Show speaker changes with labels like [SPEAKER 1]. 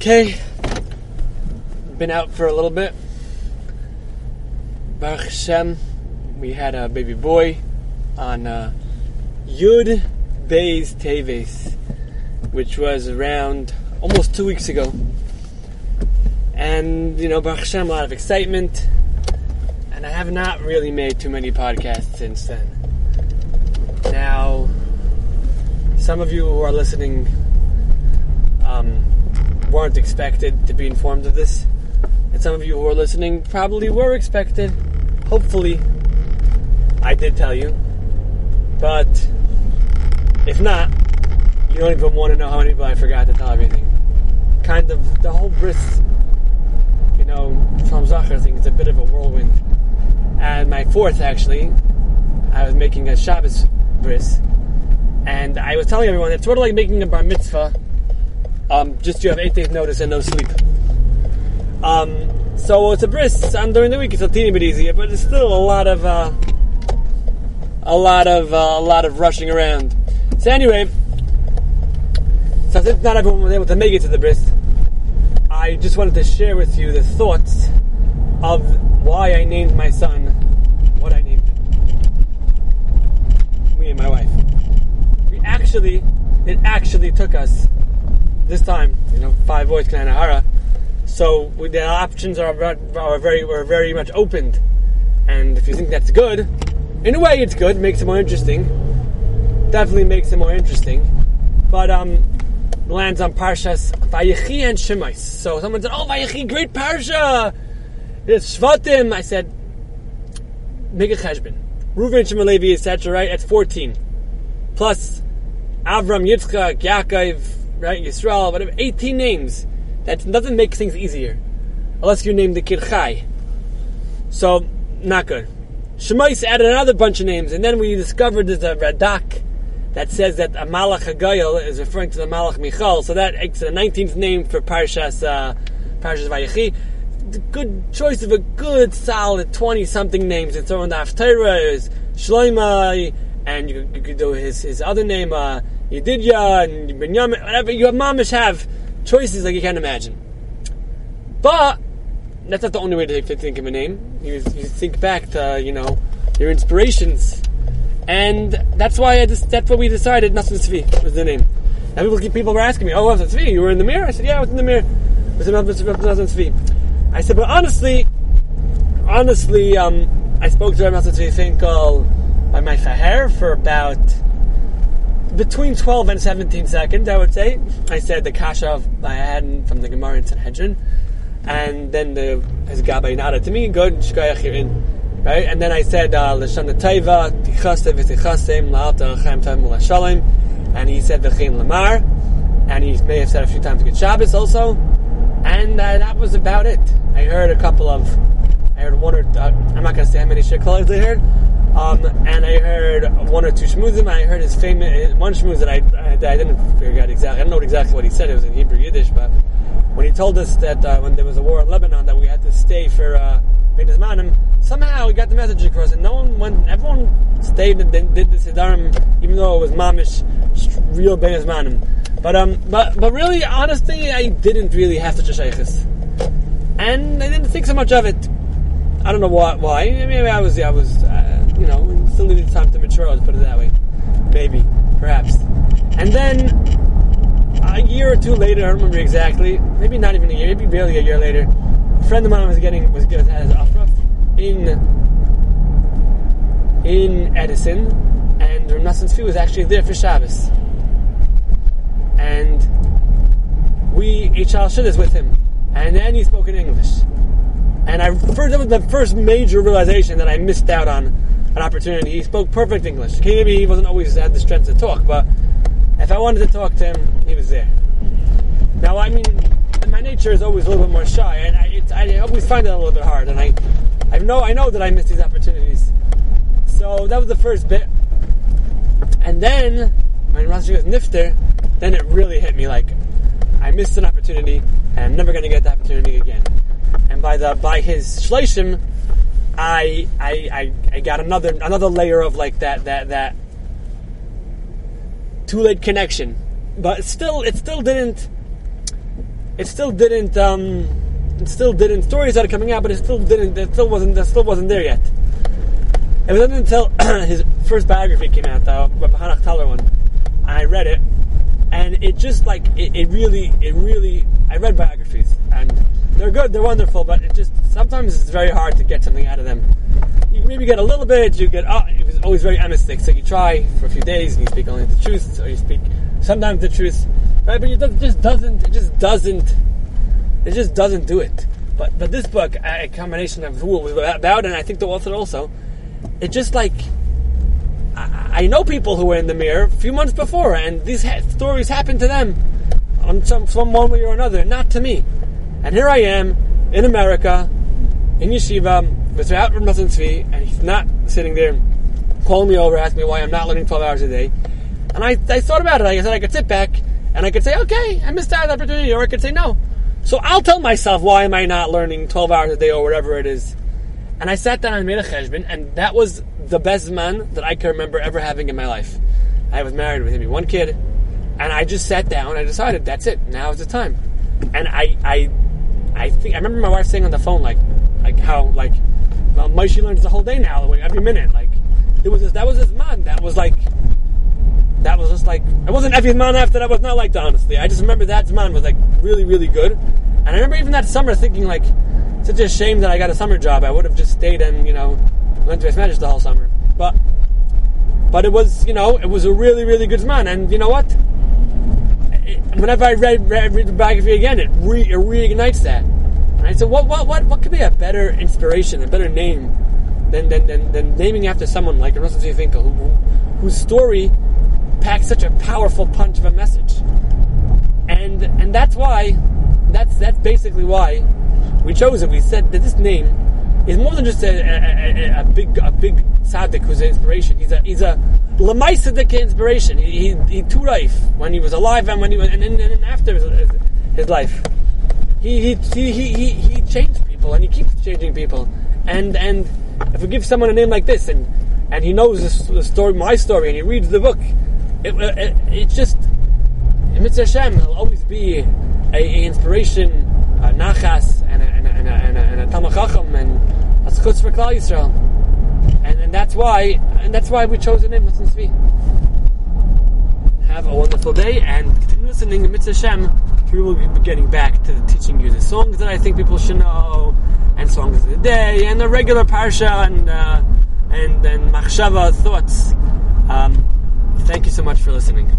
[SPEAKER 1] Okay, been out for a little bit. Baruch Hashem, we had a baby boy on uh, Yud Beis Teves, which was around almost two weeks ago. And, you know, Baruch Hashem, a lot of excitement. And I have not really made too many podcasts since then. Now, some of you who are listening weren't expected to be informed of this. And some of you who are listening probably were expected. Hopefully, I did tell you. But if not, you don't even want to know how many people I forgot to tell everything. Kind of the whole bris, you know, Shalom Zachar thing, it's a bit of a whirlwind. And my fourth, actually, I was making a Shabbos bris. And I was telling everyone it's sort of like making a bar mitzvah um, just you have eight days notice and no sleep. Um, so it's a bris. And during the week it's a teeny bit easier, but it's still a lot of uh, a lot of uh, a lot of rushing around. So anyway, so since not everyone was able to make it to the bris, I just wanted to share with you the thoughts of why I named my son what I named him. Me and my wife. We actually, it actually took us this time, you know, five voice Kanahara. So we, the options are, are very were very much opened, and if you think that's good, in a way it's good, makes it more interesting. Definitely makes it more interesting, but um, lands on Parshas Vayechi and Shemais. So someone said, "Oh, Vayechi, great parsha." It's Shvatim. I said, make a cheshbon. Reuven, Shimon, etc. Right? That's fourteen, plus Avram, Yitzchak, Yaakov, right? Yisrael, whatever, 18 names. That doesn't make things easier. Unless you name the kid Chai. So, not good. Shemais added another bunch of names, and then we discovered there's a Radak that says that a Malach Hagayel is referring to the Malach Michal, so that makes the 19th name for Parshas, uh, Parshas Vayechi. Good choice of a good, solid 20 something names. And so in the Haftarah is Shloimeh, and you, you could do his, his other name, uh, Yedidya and Binyamin, whatever. You have mamish have choices like you can't imagine. But that's not the only way to think of a name. You, you think back to you know your inspirations, and that's why I just, that's what we decided. Nosson Tzvi was the name. And people people were asking me, "Oh, Nosson Tzvi, you were in the Mir?" I said, "Yeah, I was in the Mir." It was Nosson Tzvi. I said, "But honestly, honestly, um, I spoke to Nosson Tzvi Finkel by my farher for about." Between 12 and 17 seconds, I would say. I said the kasha of, I had from the Gemara in Sanhedrin, and then the his gabay nodded to me, good, shkoyach you're. Right? And then I said, L'shana taiva, tichasev v'tichasem, la'alta chaim l'shalim, and he said v'chein lamar, and he may have said a few times good Shabbos also, and uh, that was about it. I heard a couple of, I heard one or, uh, I'm not going to say how many shekels I heard, um, and I heard one or two shmuzim. I heard his famous one shmuz that I, I, I didn't figure out exactly. I don't know exactly what he said. It was in Hebrew Yiddish, but when he told us that uh, when there was a war in Lebanon that we had to stay for uh, somehow he got the message across, and no one went. Everyone stayed and did, the sidarim, even though it was mamish, real Manim. But um, but but really, honestly, I didn't really have such a sheikhs, and I didn't think so much of it. I don't know why. Why? Maybe I was. I was. Uh, you know, still needed time to mature. Let's put it that way. Maybe, perhaps. And then a year or two later, I don't remember exactly. Maybe not even a year. Maybe barely a year later. A friend of mine was getting was getting his afraf in in Edison, and Rav Nosson was actually there for Shabbos, and we ate shalosh with him, and then he spoke in English. And I that was the first major realization that I missed out on an opportunity. He spoke perfect English. Maybe he wasn't always had the strength to talk, but if I wanted to talk to him, he was there. Now, I mean, my nature is always a little bit more shy, and I, I always find it a little bit hard. And I, I know, I know that I miss these opportunities. So that was the first bit, and then when Rashi was nifter, then it really hit me like I missed an opportunity, and I'm never going to get the opportunity again. And by the by his shleishim, I, I I I got another another layer of like that that that too late connection, but still it still didn't it still didn't. Um, it still didn't. Stories started coming out, but it still didn't. It still wasn't. It still wasn't there yet. It wasn't until his first biography came out, the Hanach one. I read it, and it just like it, it really, it really. I read biographies, and they're good, they're wonderful, but it just sometimes it's very hard to get something out of them. You maybe get a little bit. You get oh, it was always very emistic, so you try for a few days and you speak only the truth, or you speak sometimes the truth, right? But it just doesn't. It just doesn't. It just doesn't do it. But but this book, a combination of who was about, and I think the author also, it just like I, know people who were in the Mir a few months before, and these ha- stories happened to them on some, some one way or another, not to me. And here I am in America, in yeshiva, with Rav Nosson Tzvi, and he's not sitting there calling me over, asking me why I'm not learning 12 hours a day. And I, I thought about it. I said I could sit back and I could say, okay, I missed out on the opportunity, or I could say no. So I'll tell myself, why am I not learning 12 hours a day or whatever it is? And I sat down and made a cheshbon, and that was the best man that I can remember ever having in my life. I was married with him, one kid, and I just sat down. I decided that's it. Now is the time. And I, I, I think I remember my wife saying on the phone like, like how like, well, Moshe learns the whole day now, every minute. Like it was this, that was his man. That was like, that was just like it wasn't every man after that was not like that. Honestly, I just remember that man was like really, really good. And I remember even that summer thinking like such a shame that I got a summer job. I would have just stayed and you know went to Smash the whole summer. But but it was you know it was a really really good man. And you know what? It, whenever I read, read, read the biography again, it, re, it reignites that. And I said, what what what what could be a better inspiration, a better name than than, than, than naming after someone like Nosson Tzvi Finkel, who, who, whose story packs such a powerful punch of a message. And and that's why that's that's basically why we chose it. We said that this name is more than just a, a, a, a big a big tzaddik who's an inspiration. He's a he's a lemaisadik inspiration. He he, he too life when he was alive and when he was and, and after his, his life. He, he, he, he, he changed people and he keeps changing people. And and if we give someone a name like this and and he knows the story, my story, and he reads the book, it, uh, it, it's just Mitzvah Hashem. He'll always be a, a inspiration, a nachas, and a, and a, and a, and a, and a Talmud Chacham, and a schutz for Klal Yisrael. And, and that's why, and that's why we chose the name Nosson Tzvi. Have a wonderful day, and continue listening to Mitzvah. We will be getting back to teaching you the songs that I think people should know, and songs of the day, and the regular parsha, and uh, and and machshava thoughts. Um, thank you so much for listening.